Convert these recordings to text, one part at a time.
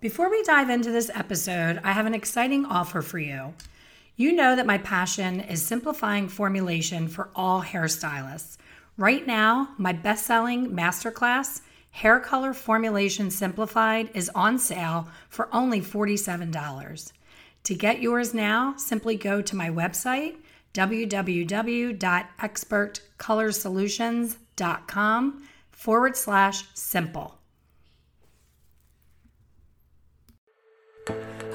Before we dive into this episode, I have an exciting offer for you. You know that my passion is simplifying formulation for all hairstylists. Right now, my best selling masterclass, Hair Color Formulation Simplified, is on sale for only $47. To get yours now, simply go to my website, www.expertcolorsolutions.com forward slash simple.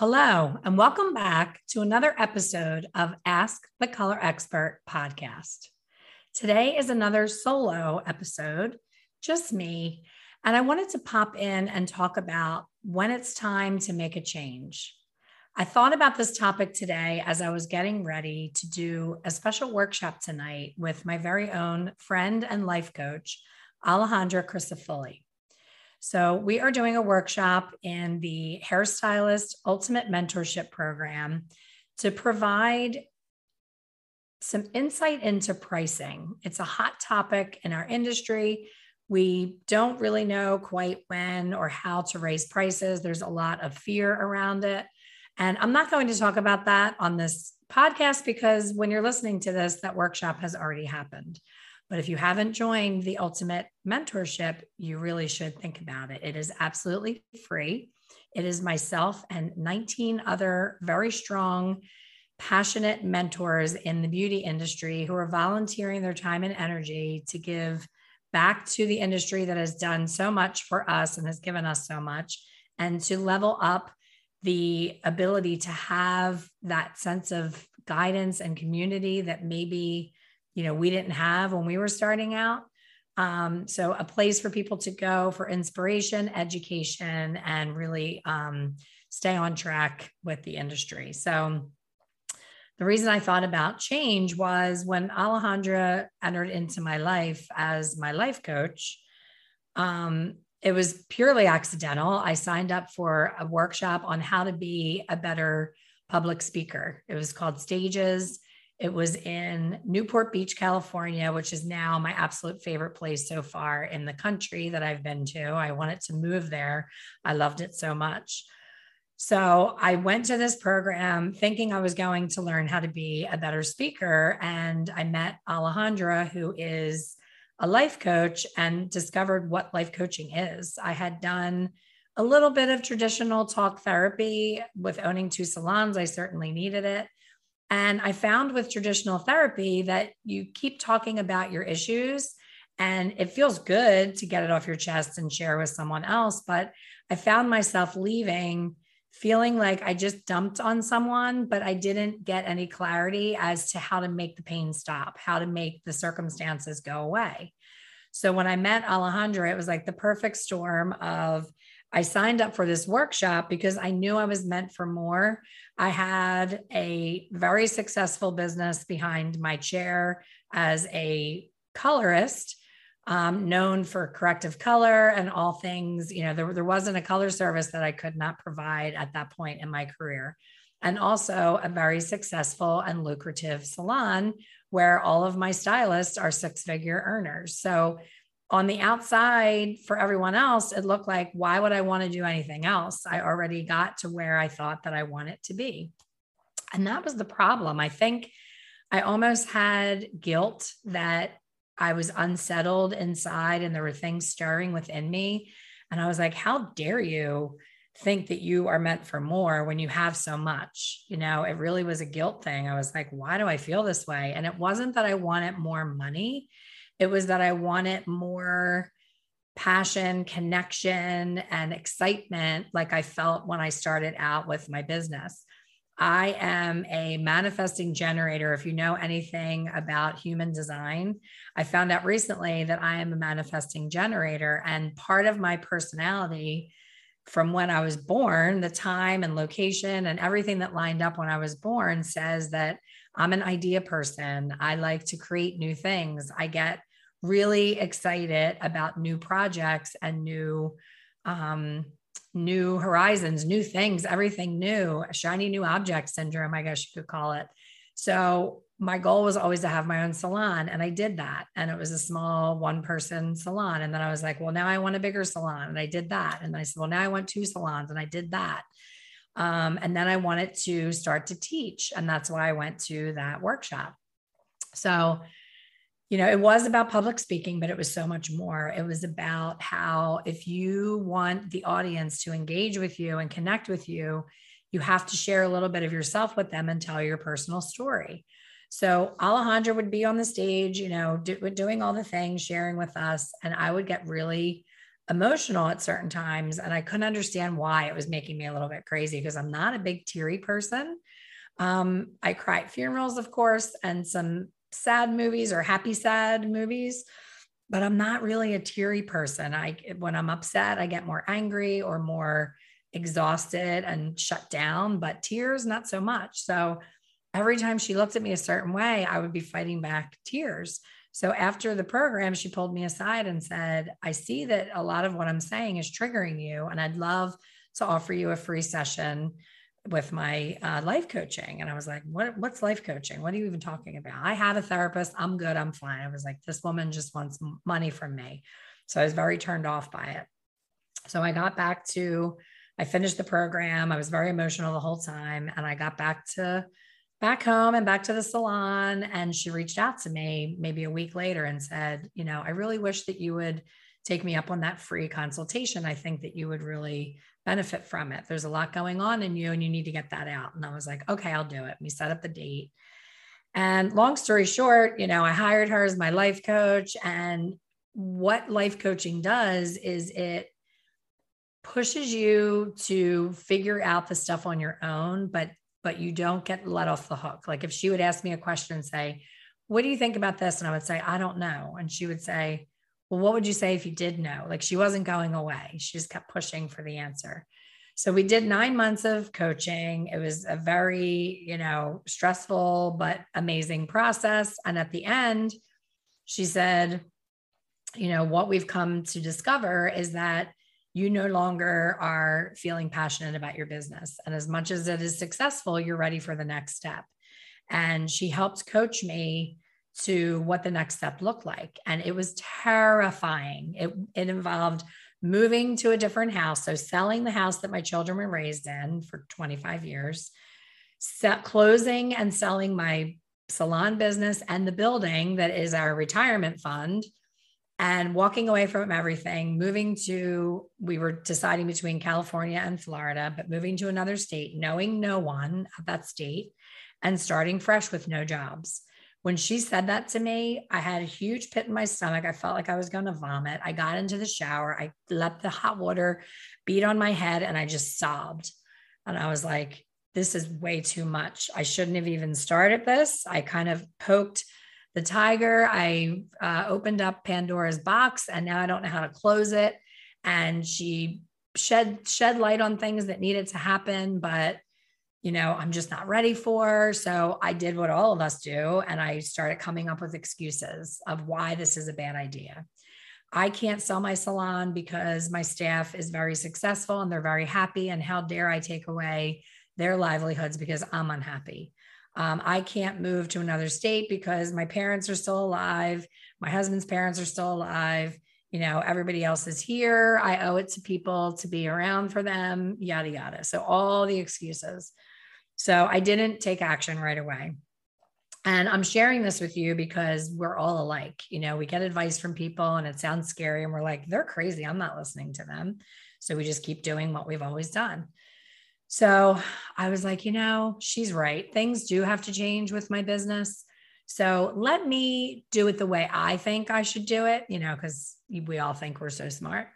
Hello, and welcome back to another episode of Ask the Color Expert podcast. Today is another solo episode, just me. And I wanted to pop in and talk about when it's time to make a change. I thought about this topic today as I was getting ready to do a special workshop tonight with my very own friend and life coach, Alejandra Crisafulli. So, we are doing a workshop in the Hairstylist Ultimate Mentorship Program to provide some insight into pricing. It's a hot topic in our industry. We don't really know quite when or how to raise prices. There's a lot of fear around it. And I'm not going to talk about that on this podcast because when you're listening to this, that workshop has already happened. But if you haven't joined the Ultimate Mentorship, you really should think about it. It is absolutely free. It is myself and 19 other very strong, passionate mentors in the beauty industry who are volunteering their time and energy to give back to the industry that has done so much for us and has given us so much, and to level up the ability to have that sense of guidance and community that maybe you know we didn't have when we were starting out. Um, so a place for people to go for inspiration education and really um, stay on track with the industry. So the reason i thought about change was when alejandra entered into my life as my life coach um, it was purely accidental. I signed up for a workshop on how to be a better public speaker. It was called stages it was in Newport Beach, California, which is now my absolute favorite place so far in the country that I've been to. I wanted to move there. I loved it so much. So I went to this program thinking I was going to learn how to be a better speaker. And I met Alejandra, who is a life coach, and discovered what life coaching is. I had done a little bit of traditional talk therapy with owning two salons. I certainly needed it. And I found with traditional therapy that you keep talking about your issues and it feels good to get it off your chest and share with someone else. But I found myself leaving feeling like I just dumped on someone, but I didn't get any clarity as to how to make the pain stop, how to make the circumstances go away. So when I met Alejandra, it was like the perfect storm of I signed up for this workshop because I knew I was meant for more. I had a very successful business behind my chair as a colorist, um, known for corrective color and all things. You know, there, there wasn't a color service that I could not provide at that point in my career. And also a very successful and lucrative salon where all of my stylists are six figure earners. So on the outside for everyone else it looked like why would i want to do anything else? I already got to where i thought that i wanted to be. And that was the problem. I think i almost had guilt that i was unsettled inside and there were things stirring within me. And i was like how dare you think that you are meant for more when you have so much? You know it really was a guilt thing. I was like why do i feel this way? And it wasn't that i wanted more money it was that I wanted more passion, connection, and excitement like I felt when I started out with my business. I am a manifesting generator. If you know anything about human design, I found out recently that I am a manifesting generator. And part of my personality from when I was born, the time and location and everything that lined up when I was born says that I'm an idea person. I like to create new things. I get really excited about new projects and new um, new horizons, new things, everything new, shiny new object syndrome, I guess you could call it. So my goal was always to have my own salon and I did that. And it was a small one person salon. And then I was like well now I want a bigger salon. And I did that. And then I said well now I want two salons. And I did that. Um, and then I wanted to start to teach. And that's why I went to that workshop. So you know it was about public speaking but it was so much more it was about how if you want the audience to engage with you and connect with you you have to share a little bit of yourself with them and tell your personal story so Alejandra would be on the stage, you know, do, doing all the things, sharing with us. And I would get really emotional at certain times. And I couldn't understand why it was making me a little bit crazy because I'm not a big teary person. Um, I cry at funerals, of course, and some sad movies or happy sad movies, but I'm not really a teary person. I when I'm upset, I get more angry or more exhausted and shut down, but tears not so much. So every time she looked at me a certain way, I would be fighting back tears. So after the program, she pulled me aside and said, I see that a lot of what I'm saying is triggering you, and I'd love to offer you a free session with my uh, life coaching. And I was like, what, what's life coaching? What are you even talking about? I had a therapist. I'm good. I'm fine. I was like, this woman just wants money from me. So I was very turned off by it. So I got back to, I finished the program. I was very emotional the whole time. And I got back to back home and back to the salon. And she reached out to me maybe a week later and said, You know, I really wish that you would take me up on that free consultation. I think that you would really benefit from it. There's a lot going on in you and you need to get that out. And I was like, Okay, I'll do it. We set up the date. And long story short, you know, I hired her as my life coach. And what life coaching does is it pushes you to figure out the stuff on your own, but but you don't get let off the hook. Like if she would ask me a question and say, What do you think about this? And I would say, I don't know. And she would say, Well, what would you say if you did know? Like she wasn't going away. She just kept pushing for the answer. So we did nine months of coaching. It was a very, you know, stressful but amazing process. And at the end, she said, you know, what we've come to discover is that you no longer are feeling passionate about your business. And as much as it is successful, you're ready for the next step. And she helped coach me to what the next step looked like. And it was terrifying. It, it involved moving to a different house. So, selling the house that my children were raised in for 25 years, set, closing and selling my salon business and the building that is our retirement fund and walking away from everything, moving to, we were deciding between California and Florida, but moving to another state, knowing no one at that state and starting fresh with no jobs. When she said that to me, I had a huge pit in my stomach. I felt like I was going to vomit. I got into the shower. I let the hot water beat on my head and I just sobbed. And I was like, this is way too much. I shouldn't have even started this. I kind of poked the tiger. I uh, opened up Pandora's box and now I don't know how to close it. And she shed shed light on things that needed to happen, but you know, I'm just not ready for. So I did what all of us do. And I started coming up with excuses of why this is a bad idea. I can't sell my salon because my staff is very successful and they're very happy. And how dare I take away their livelihoods because I'm unhappy? Um, I can't move to another state because my parents are still alive. My husband's parents are still alive. You know, everybody else is here. I owe it to people to be around for them, yada, yada. So, all the excuses. So, I didn't take action right away. And I'm sharing this with you because we're all alike. You know, we get advice from people and it sounds scary, and we're like, they're crazy. I'm not listening to them. So, we just keep doing what we've always done. So I was like, you know, she's right. Things do have to change with my business. So let me do it the way I think I should do it, you know, because we all think we're so smart.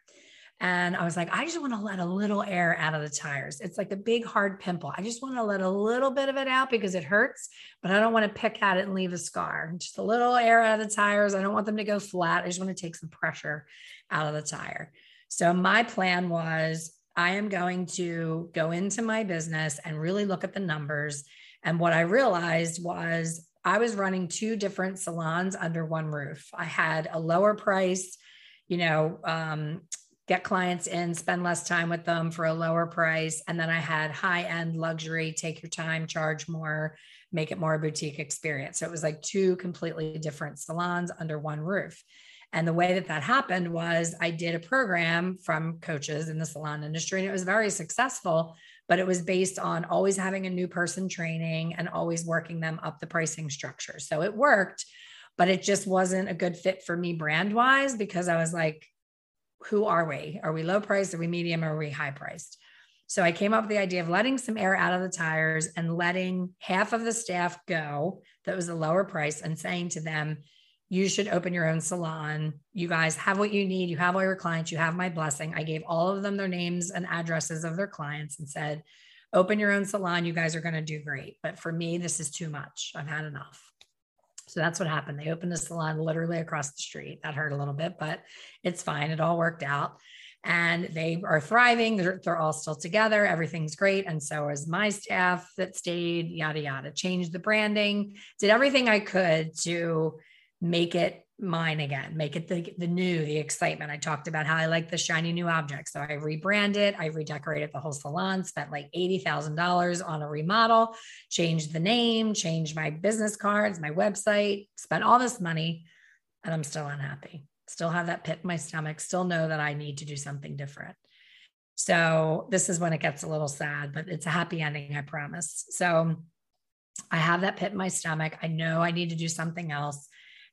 And I was like, I just want to let a little air out of the tires. It's like a big hard pimple. I just want to let a little bit of it out because it hurts, but I don't want to pick at it and leave a scar. Just a little air out of the tires. I don't want them to go flat. I just want to take some pressure out of the tire. So my plan was I am going to go into my business and really look at the numbers. And what I realized was I was running two different salons under one roof. I had a lower price, you know, um, get clients in, spend less time with them for a lower price. And then I had high end luxury, take your time, charge more, make it more a boutique experience. So it was like two completely different salons under one roof. And the way that that happened was I did a program from coaches in the salon industry, and it was very successful, but it was based on always having a new person training and always working them up the pricing structure. So it worked, but it just wasn't a good fit for me brand wise because I was like, who are we? Are we low priced? Are we medium? Are we high priced? So I came up with the idea of letting some air out of the tires and letting half of the staff go that was a lower price and saying to them, you should open your own salon. You guys have what you need. You have all your clients. You have my blessing. I gave all of them their names and addresses of their clients and said, open your own salon. You guys are going to do great. But for me, this is too much. I've had enough. So that's what happened. They opened a salon literally across the street. That hurt a little bit, but it's fine. It all worked out. And they are thriving. They're, they're all still together. Everything's great. And so is my staff that stayed, yada, yada. Changed the branding, did everything I could to make it mine again, make it the, the new, the excitement. I talked about how I like the shiny new object. So I rebranded, I redecorated the whole salon, spent like $80,000 on a remodel, changed the name, changed my business cards, my website, spent all this money, and I'm still unhappy. Still have that pit in my stomach, still know that I need to do something different. So this is when it gets a little sad, but it's a happy ending, I promise. So I have that pit in my stomach. I know I need to do something else.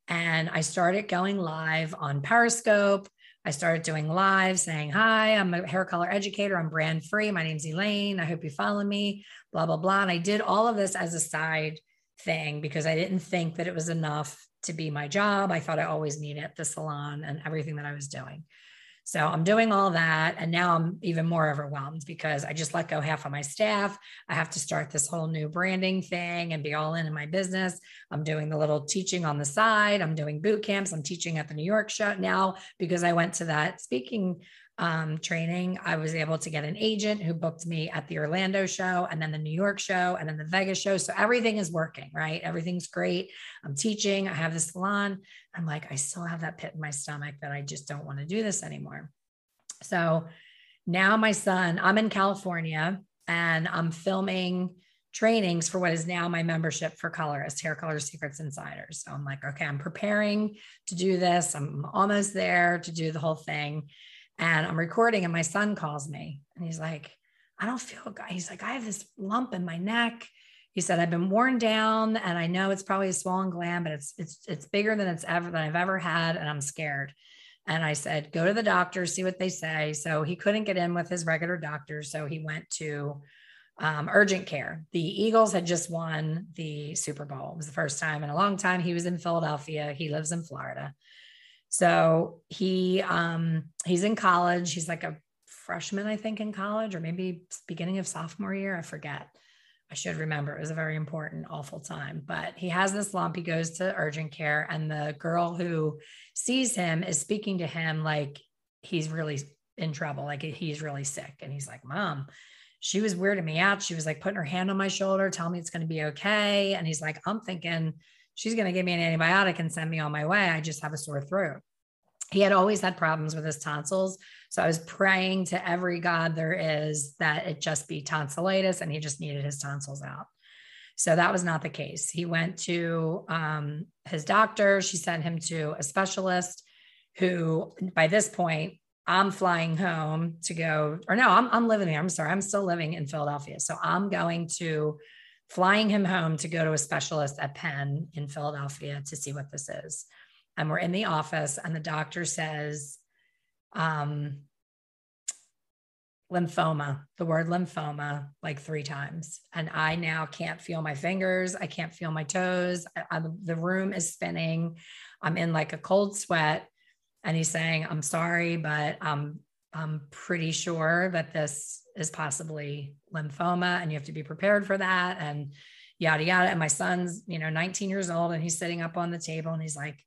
And I started going live on Periscope. I started doing live saying, Hi, I'm a hair color educator. I'm brand free. My name's Elaine. I hope you follow me, blah, blah, blah. And I did all of this as a side thing because I didn't think that it was enough to be my job. I thought I always needed the salon and everything that I was doing. So I'm doing all that. And now I'm even more overwhelmed because I just let go half of my staff. I have to start this whole new branding thing and be all in in my business. I'm doing the little teaching on the side. I'm doing boot camps. I'm teaching at the New York show now because I went to that speaking um, training, I was able to get an agent who booked me at the Orlando show and then the New York show and then the Vegas show. So everything is working, right? Everything's great. I'm teaching, I have the salon. I'm like, I still have that pit in my stomach that I just don't want to do this anymore. So now my son, I'm in California and I'm filming trainings for what is now my membership for colorists, Hair Color Secrets Insiders. So I'm like, okay, I'm preparing to do this. I'm almost there to do the whole thing and I'm recording and my son calls me and he's like, I don't feel good. He's like, I have this lump in my neck. He said, I've been worn down and I know it's probably a swollen gland, but it's it's it's bigger than it's ever than I've ever had. And I'm scared. And I said, go to the doctor, see what they say. So he couldn't get in with his regular doctor. So he went to um, urgent care. The Eagles had just won the Super Bowl. It was the first time in a long time. He was in Philadelphia. He lives in Florida. So he um, he's in college. He's like a freshman, I think, in college, or maybe beginning of sophomore year. I forget. I should remember. It was a very important, awful time. But he has this lump. He goes to urgent care, and the girl who sees him is speaking to him like he's really in trouble, like he's really sick. And he's like, Mom, she was weirding me out. She was like putting her hand on my shoulder, telling me it's going to be okay. And he's like, I'm thinking she's going to give me an antibiotic and send me on my way. I just have a sore throat. He had always had problems with his tonsils. So I was praying to every God there is that it just be tonsillitis and he just needed his tonsils out. So that was not the case. He went to um, his doctor. She sent him to a specialist who, by this point, I'm flying home to go, or no, I'm, I'm living here. I'm sorry, I'm still living in Philadelphia. So I'm going to flying him home to go to a specialist at Penn in Philadelphia to see what this is. And we're in the office, and the doctor says, um, lymphoma, the word lymphoma, like three times. And I now can't feel my fingers. I can't feel my toes. I, I, the room is spinning. I'm in like a cold sweat. And he's saying, I'm sorry, but I'm, I'm pretty sure that this is possibly lymphoma and you have to be prepared for that and yada yada and my son's you know 19 years old and he's sitting up on the table and he's like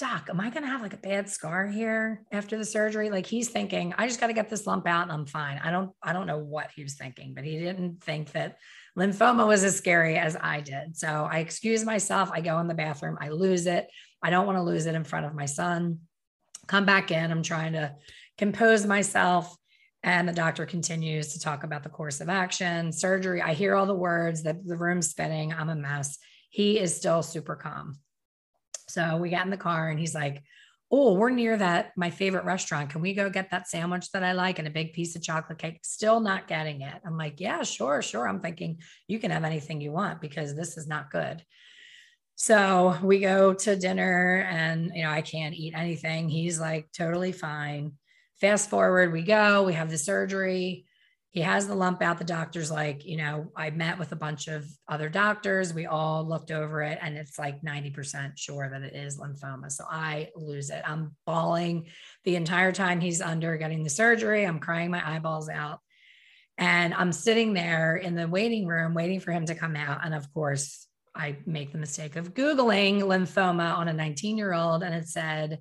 Doc, am I going to have like a bad scar here after the surgery? Like he's thinking, I just got to get this lump out and I'm fine. I don't, I don't know what he was thinking, but he didn't think that lymphoma was as scary as I did. So I excuse myself. I go in the bathroom. I lose it. I don't want to lose it in front of my son. Come back in. I'm trying to compose myself. And the doctor continues to talk about the course of action, surgery. I hear all the words, the, the room's spinning. I'm a mess. He is still super calm. So we got in the car and he's like, Oh, we're near that, my favorite restaurant. Can we go get that sandwich that I like and a big piece of chocolate cake? Still not getting it. I'm like, Yeah, sure, sure. I'm thinking you can have anything you want because this is not good. So we go to dinner and, you know, I can't eat anything. He's like totally fine. Fast forward, we go, we have the surgery he has the lump out. The doctor's like, you know, I met with a bunch of other doctors. We all looked over it and it's like 90% sure that it is lymphoma. So I lose it. I'm bawling the entire time he's under getting the surgery. I'm crying my eyeballs out. And I'm sitting there in the waiting room waiting for him to come out. And of course, I make the mistake of Googling lymphoma on a 19 year old and it said,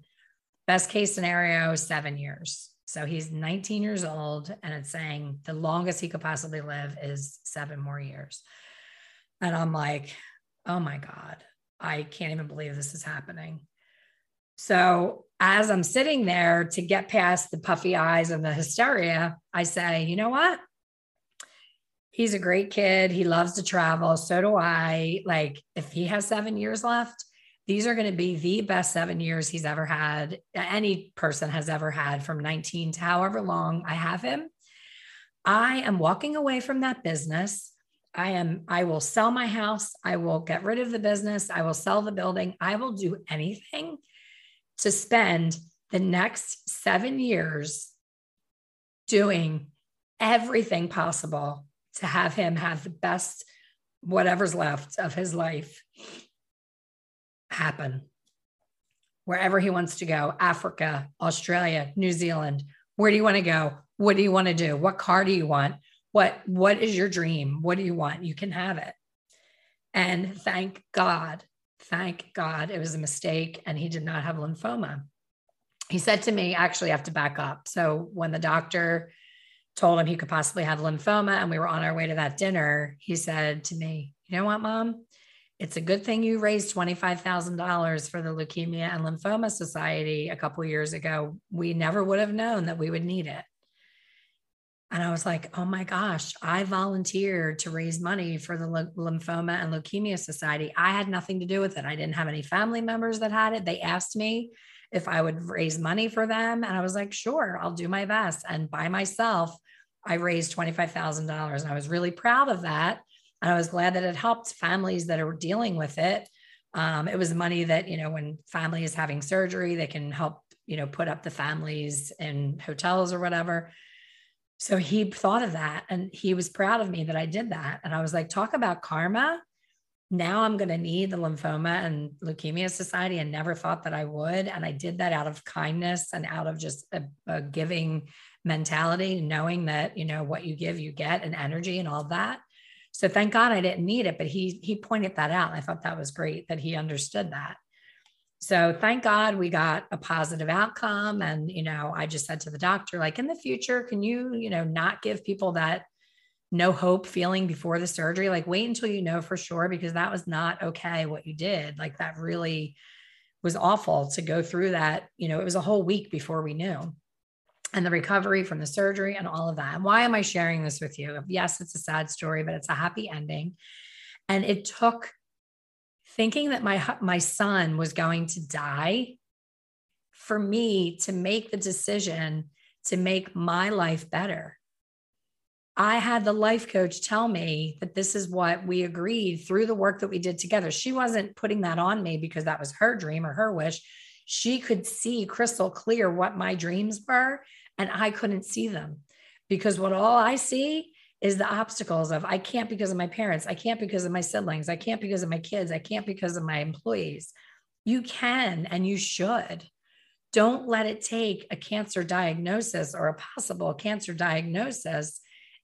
best case scenario, seven years. So he's 19 years old, and it's saying the longest he could possibly live is seven more years. And I'm like, oh my God, I can't even believe this is happening. So as I'm sitting there to get past the puffy eyes and the hysteria, I say, you know what? He's a great kid. He loves to travel. So do I. Like, if he has seven years left, these are going to be the best seven years he's ever had, any person has ever had from 19 to however long I have him. I am walking away from that business. I am, I will sell my house. I will get rid of the business. I will sell the building. I will do anything to spend the next seven years doing everything possible to have him have the best, whatever's left of his life happen wherever he wants to go Africa, Australia, New Zealand. Where do you want to go? What do you want to do? What car do you want? What what is your dream? What do you want? You can have it. And thank God, thank God it was a mistake and he did not have lymphoma. He said to me, actually, I have to back up. So when the doctor told him he could possibly have lymphoma and we were on our way to that dinner, he said to me, You know what, mom? It's a good thing you raised $25,000 for the Leukemia and Lymphoma Society a couple years ago. We never would have known that we would need it. And I was like, oh my gosh, I volunteered to raise money for the Lymphoma and Leukemia Society. I had nothing to do with it. I didn't have any family members that had it. They asked me if I would raise money for them. And I was like, sure, I'll do my best. And by myself, I raised $25,000. And I was really proud of that I was glad that it helped families that are dealing with it. Um, it was money that, you know, when family is having surgery, they can help, you know, put up the families in hotels or whatever. So he thought of that and he was proud of me that I did that. And I was like, talk about karma. Now I'm going to need the lymphoma and leukemia society and never thought that I would. And I did that out of kindness and out of just a, a giving mentality, knowing that, you know, what you give, you get and energy and all that. So thank God I didn't need it, but he he pointed that out. I thought that was great that he understood that. So thank God we got a positive outcome. And, you know, I just said to the doctor, like in the future, can you, you know, not give people that no hope feeling before the surgery? Like wait until you know for sure, because that was not okay what you did. Like that really was awful to go through that. You know, it was a whole week before we knew and the recovery from the surgery and all of that. And why am I sharing this with you? Yes, it's a sad story, but it's a happy ending. And it took thinking that my my son was going to die for me to make the decision to make my life better. I had the life coach tell me that this is what we agreed through the work that we did together. She wasn't putting that on me because that was her dream or her wish. She could see crystal clear what my dreams were and I couldn't see them because what all I see is the obstacles of I can't because of my parents, I can't because of my siblings, I can't because of my kids, I can't because of my employees. You can and you should. Don't let it take a cancer diagnosis or a possible cancer diagnosis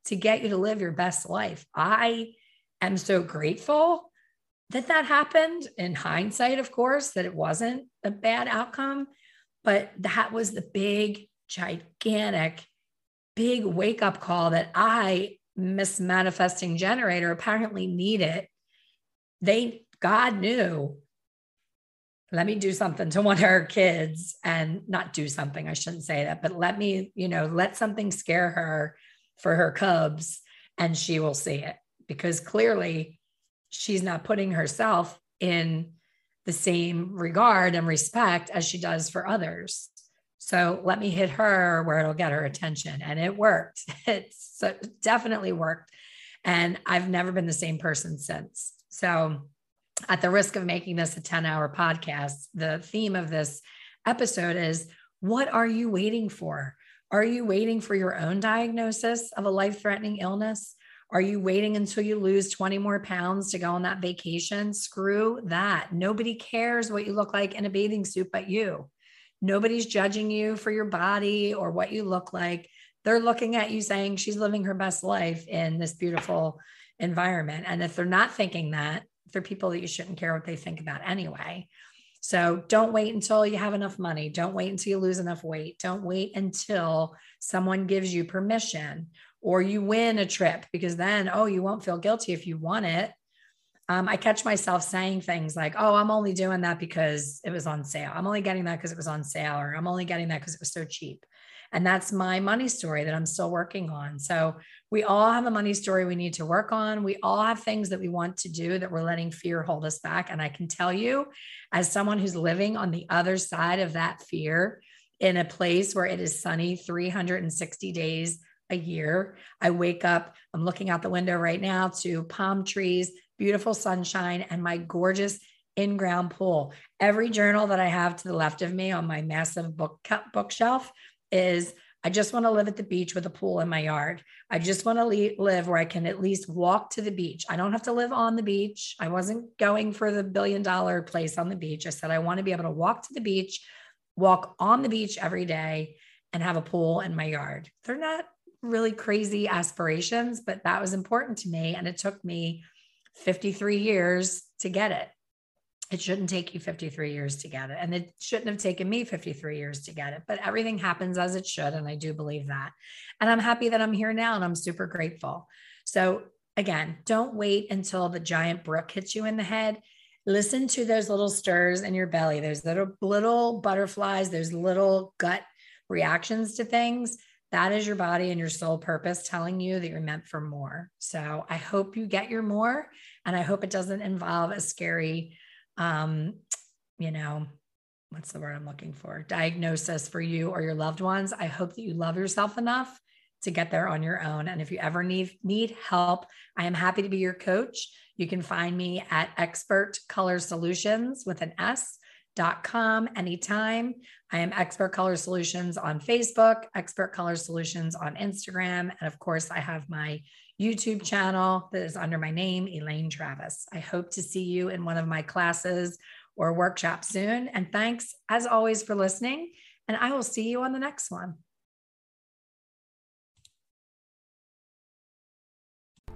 to get you to live your best life. I am so grateful that that happened in hindsight, of course, that it wasn't a bad outcome. But that was the big, gigantic, big wake up call that I, Miss Manifesting Generator, apparently needed. They, God knew. Let me do something to one of her kids and not do something i shouldn't say that but let me you know let something scare her for her cubs and she will see it. Because clearly she's not putting herself in the same regard and respect as she does for others so let me hit her where it'll get her attention and it worked it's definitely worked and i've never been the same person since so at the risk of making this a 10 hour podcast, the theme of this episode is what are you waiting for? Are you waiting for your own diagnosis of a life threatening illness? Are you waiting until you lose 20 more pounds to go on that vacation? Screw that. Nobody cares what you look like in a bathing suit but you. Nobody's judging you for your body or what you look like. They're looking at you saying she's living her best life in this beautiful environment. And if they're not thinking that, they're people that you shouldn't care what they think about anyway. So don't wait until you have enough money. Don't wait until you lose enough weight. Don't wait until someone gives you permission or you win a trip because then, oh, you won't feel guilty if you won it. Um, I catch myself saying things like, oh, I'm only doing that because it was on sale. I'm only getting that because it was on sale, or I'm only getting that because it was so cheap. And that's my money story that I'm still working on. So we all have a money story we need to work on. We all have things that we want to do that we're letting fear hold us back. And I can tell you, as someone who's living on the other side of that fear in a place where it is sunny 360 days a year, I wake up, I'm looking out the window right now to palm trees, beautiful sunshine, and my gorgeous in ground pool. Every journal that I have to the left of me on my massive book bookshelf is I just want to live at the beach with a pool in my yard. I just want to le- live where I can at least walk to the beach. I don't have to live on the beach. I wasn't going for the billion dollar place on the beach. I said, I want to be able to walk to the beach, walk on the beach every day, and have a pool in my yard. They're not really crazy aspirations, but that was important to me. And it took me 53 years to get it it shouldn't take you 53 years to get it. And it shouldn't have taken me 53 years to get it, but everything happens as it should. And I do believe that. And I'm happy that I'm here now and I'm super grateful. So, again, don't wait until the giant brook hits you in the head. Listen to those little stirs in your belly, those little, little butterflies, those little gut reactions to things. That is your body and your soul purpose telling you that you're meant for more. So, I hope you get your more. And I hope it doesn't involve a scary, um, you know, what's the word I'm looking for? Diagnosis for you or your loved ones. I hope that you love yourself enough to get there on your own. And if you ever need need help, I am happy to be your coach. You can find me at Expert Color Solutions with an S dot com anytime. I am Expert Color Solutions on Facebook, Expert Color Solutions on Instagram, and of course, I have my YouTube channel that is under my name, Elaine Travis. I hope to see you in one of my classes or workshops soon. And thanks, as always, for listening. And I will see you on the next one.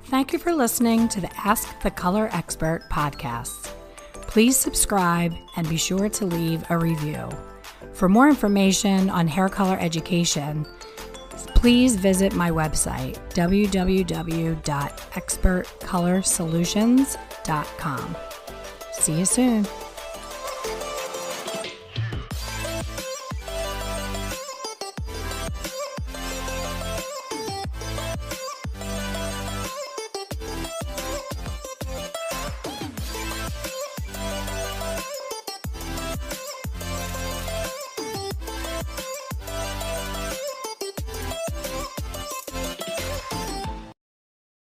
Thank you for listening to the Ask the Color Expert podcast. Please subscribe and be sure to leave a review. For more information on hair color education, please visit my website, www.expertcolorsolutions.com. See you soon.